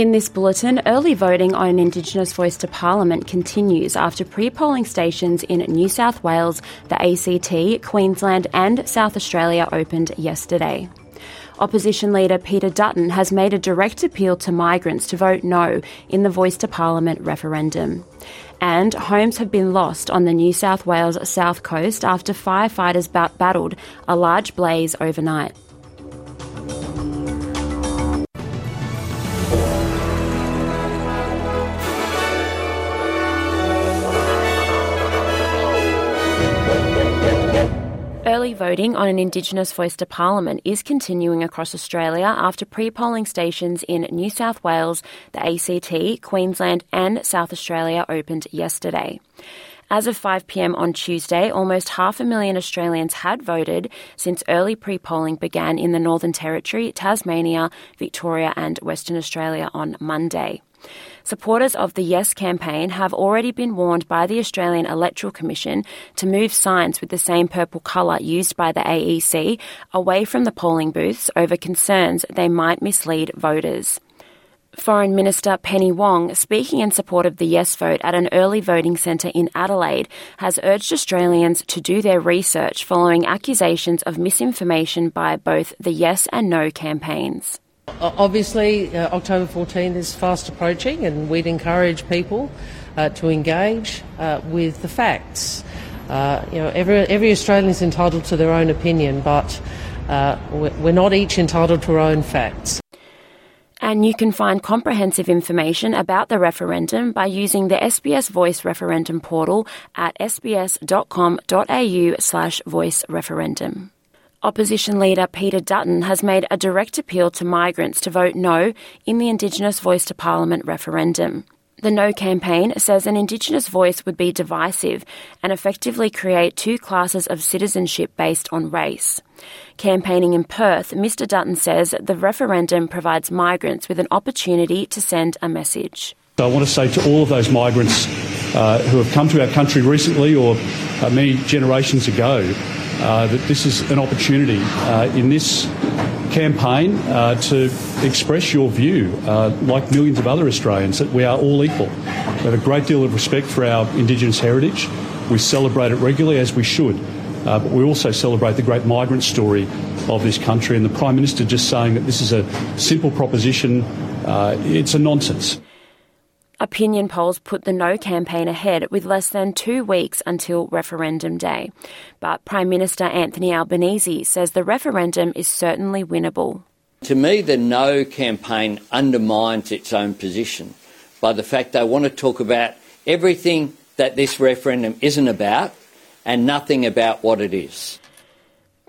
In this bulletin, early voting on an Indigenous voice to Parliament continues after pre polling stations in New South Wales, the ACT, Queensland, and South Australia opened yesterday. Opposition leader Peter Dutton has made a direct appeal to migrants to vote no in the Voice to Parliament referendum. And homes have been lost on the New South Wales south coast after firefighters battled a large blaze overnight. Early voting on an Indigenous voice to Parliament is continuing across Australia after pre polling stations in New South Wales, the ACT, Queensland, and South Australia opened yesterday. As of 5pm on Tuesday, almost half a million Australians had voted since early pre polling began in the Northern Territory, Tasmania, Victoria, and Western Australia on Monday. Supporters of the Yes campaign have already been warned by the Australian Electoral Commission to move signs with the same purple colour used by the AEC away from the polling booths over concerns they might mislead voters. Foreign Minister Penny Wong, speaking in support of the yes vote at an early voting centre in Adelaide, has urged Australians to do their research following accusations of misinformation by both the yes and no campaigns. Obviously, uh, October 14 is fast approaching, and we'd encourage people uh, to engage uh, with the facts. Uh, you know, every, every Australian is entitled to their own opinion, but uh, we're not each entitled to our own facts. And you can find comprehensive information about the referendum by using the SBS Voice referendum portal at sbs.com.au slash voice referendum. Opposition leader Peter Dutton has made a direct appeal to migrants to vote no in the Indigenous Voice to Parliament referendum. The No campaign says an Indigenous voice would be divisive and effectively create two classes of citizenship based on race. Campaigning in Perth, Mr Dutton says the referendum provides migrants with an opportunity to send a message. I want to say to all of those migrants uh, who have come to our country recently or uh, many generations ago uh, that this is an opportunity uh, in this campaign uh, to express your view, uh, like millions of other Australians, that we are all equal. We have a great deal of respect for our Indigenous heritage. We celebrate it regularly, as we should. Uh, but we also celebrate the great migrant story of this country. And the Prime Minister just saying that this is a simple proposition, it's a nonsense. Opinion polls put the No campaign ahead with less than two weeks until referendum day. But Prime Minister Anthony Albanese says the referendum is certainly winnable. To me, the No campaign undermines its own position by the fact they want to talk about everything that this referendum isn't about and nothing about what it is.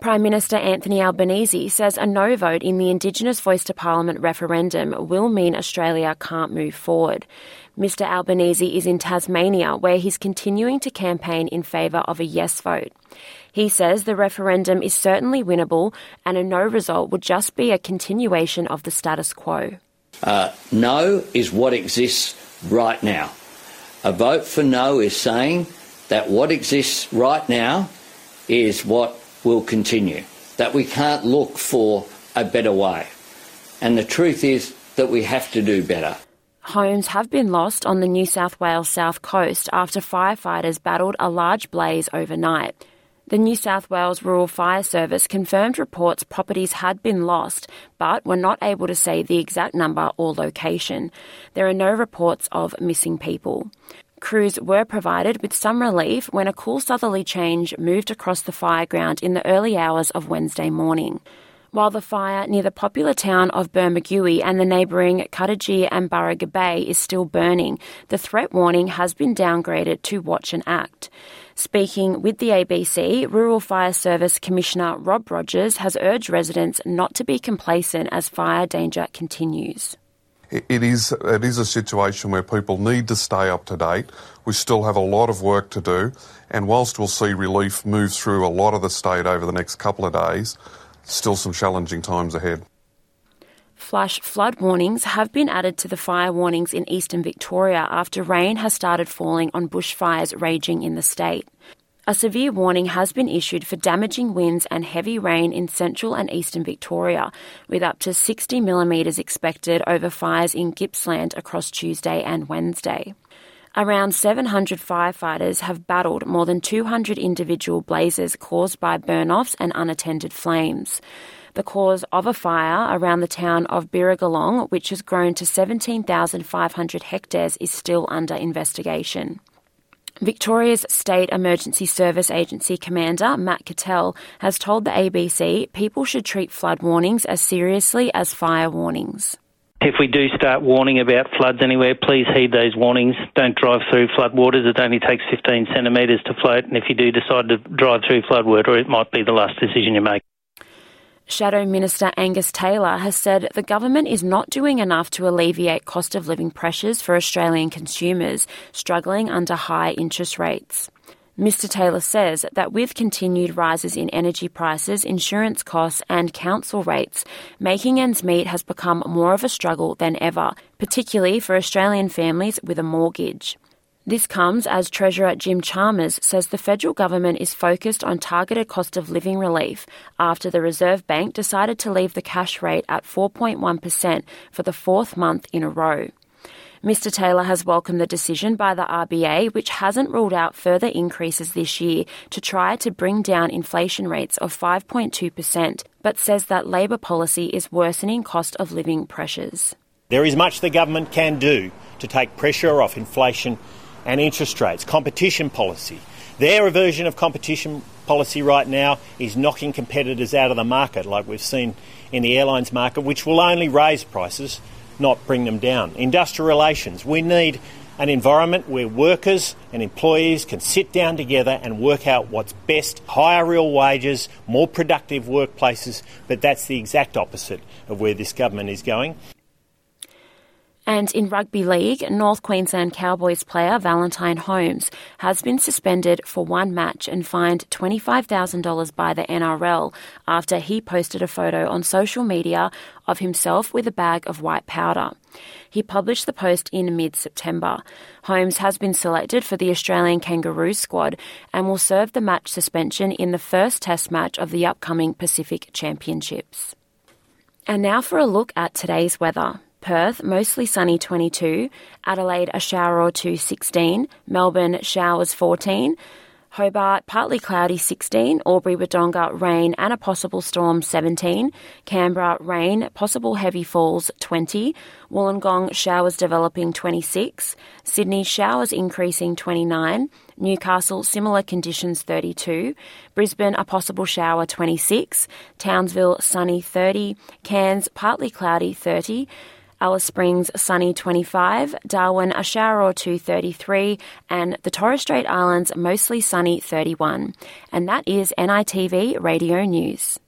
Prime Minister Anthony Albanese says a no vote in the Indigenous Voice to Parliament referendum will mean Australia can't move forward. Mr Albanese is in Tasmania, where he's continuing to campaign in favour of a yes vote. He says the referendum is certainly winnable and a no result would just be a continuation of the status quo. Uh, no is what exists right now. A vote for no is saying that what exists right now is what will continue, that we can't look for a better way. And the truth is that we have to do better. Homes have been lost on the New South Wales south coast after firefighters battled a large blaze overnight. The New South Wales Rural Fire Service confirmed reports properties had been lost, but were not able to say the exact number or location. There are no reports of missing people. Crews were provided with some relief when a cool southerly change moved across the fire ground in the early hours of Wednesday morning. While the fire near the popular town of Bermagui and the neighbouring Cuttagee and Barraga Bay is still burning, the threat warning has been downgraded to watch and act. Speaking with the ABC, Rural Fire Service Commissioner Rob Rogers has urged residents not to be complacent as fire danger continues it is it is a situation where people need to stay up to date. We still have a lot of work to do, and whilst we'll see relief move through a lot of the state over the next couple of days, still some challenging times ahead. Flash flood warnings have been added to the fire warnings in eastern Victoria after rain has started falling on bushfires raging in the state. A severe warning has been issued for damaging winds and heavy rain in central and eastern Victoria, with up to 60 millimetres expected over fires in Gippsland across Tuesday and Wednesday. Around 700 firefighters have battled more than 200 individual blazes caused by burn offs and unattended flames. The cause of a fire around the town of Briagolong, which has grown to 17,500 hectares, is still under investigation. Victoria's State Emergency Service Agency Commander Matt Cattell has told the ABC people should treat flood warnings as seriously as fire warnings. If we do start warning about floods anywhere, please heed those warnings. Don't drive through floodwaters. It only takes 15 centimetres to float, and if you do decide to drive through floodwater, it might be the last decision you make. Shadow Minister Angus Taylor has said the government is not doing enough to alleviate cost of living pressures for Australian consumers struggling under high interest rates. Mr. Taylor says that with continued rises in energy prices, insurance costs, and council rates, making ends meet has become more of a struggle than ever, particularly for Australian families with a mortgage. This comes as Treasurer Jim Chalmers says the federal government is focused on targeted cost of living relief after the Reserve Bank decided to leave the cash rate at 4.1% for the fourth month in a row. Mr. Taylor has welcomed the decision by the RBA, which hasn't ruled out further increases this year to try to bring down inflation rates of 5.2%, but says that Labor policy is worsening cost of living pressures. There is much the government can do to take pressure off inflation and interest rates, competition policy. Their version of competition policy right now is knocking competitors out of the market, like we've seen in the airlines market, which will only raise prices, not bring them down. Industrial relations. We need an environment where workers and employees can sit down together and work out what's best, higher real wages, more productive workplaces, but that's the exact opposite of where this government is going. And in rugby league, North Queensland Cowboys player Valentine Holmes has been suspended for one match and fined $25,000 by the NRL after he posted a photo on social media of himself with a bag of white powder. He published the post in mid September. Holmes has been selected for the Australian Kangaroo squad and will serve the match suspension in the first test match of the upcoming Pacific Championships. And now for a look at today's weather. Perth, mostly sunny 22. Adelaide, a shower or two 16. Melbourne, showers 14. Hobart, partly cloudy 16. Albury, Wodonga, rain and a possible storm 17. Canberra, rain, possible heavy falls 20. Wollongong, showers developing 26. Sydney, showers increasing 29. Newcastle, similar conditions 32. Brisbane, a possible shower 26. Townsville, sunny 30. Cairns, partly cloudy 30. Alice Springs, sunny 25, Darwin, a shower or two 33, and the Torres Strait Islands, mostly sunny 31. And that is NITV Radio News.